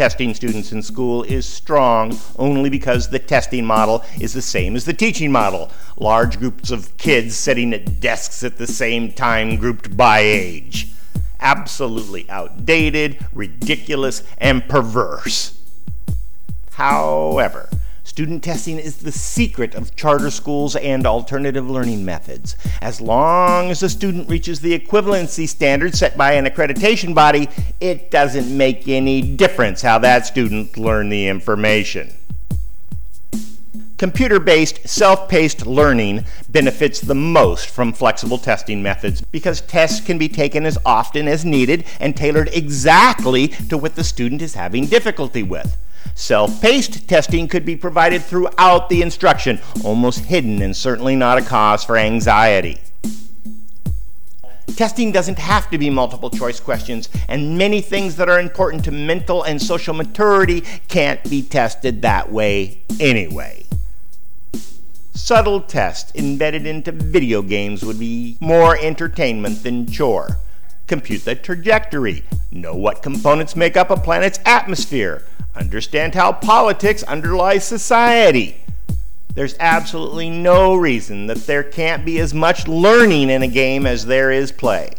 testing students in school is strong only because the testing model is the same as the teaching model. Large groups of kids sitting at desks at the same time, grouped by age. Absolutely outdated, ridiculous, and perverse. However, Student testing is the secret of charter schools and alternative learning methods. As long as a student reaches the equivalency standard set by an accreditation body, it doesn't make any difference how that student learned the information. Computer based, self paced learning benefits the most from flexible testing methods because tests can be taken as often as needed and tailored exactly to what the student is having difficulty with. Self paced testing could be provided throughout the instruction, almost hidden and certainly not a cause for anxiety. Testing doesn't have to be multiple choice questions, and many things that are important to mental and social maturity can't be tested that way anyway. Subtle tests embedded into video games would be more entertainment than chore. Compute the trajectory, know what components make up a planet's atmosphere, understand how politics underlies society. There's absolutely no reason that there can't be as much learning in a game as there is play.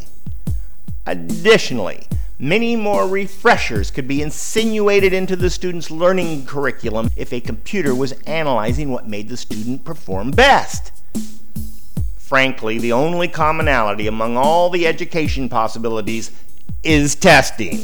Additionally, many more refreshers could be insinuated into the student's learning curriculum if a computer was analyzing what made the student perform best. Frankly, the only commonality among all the education possibilities is testing.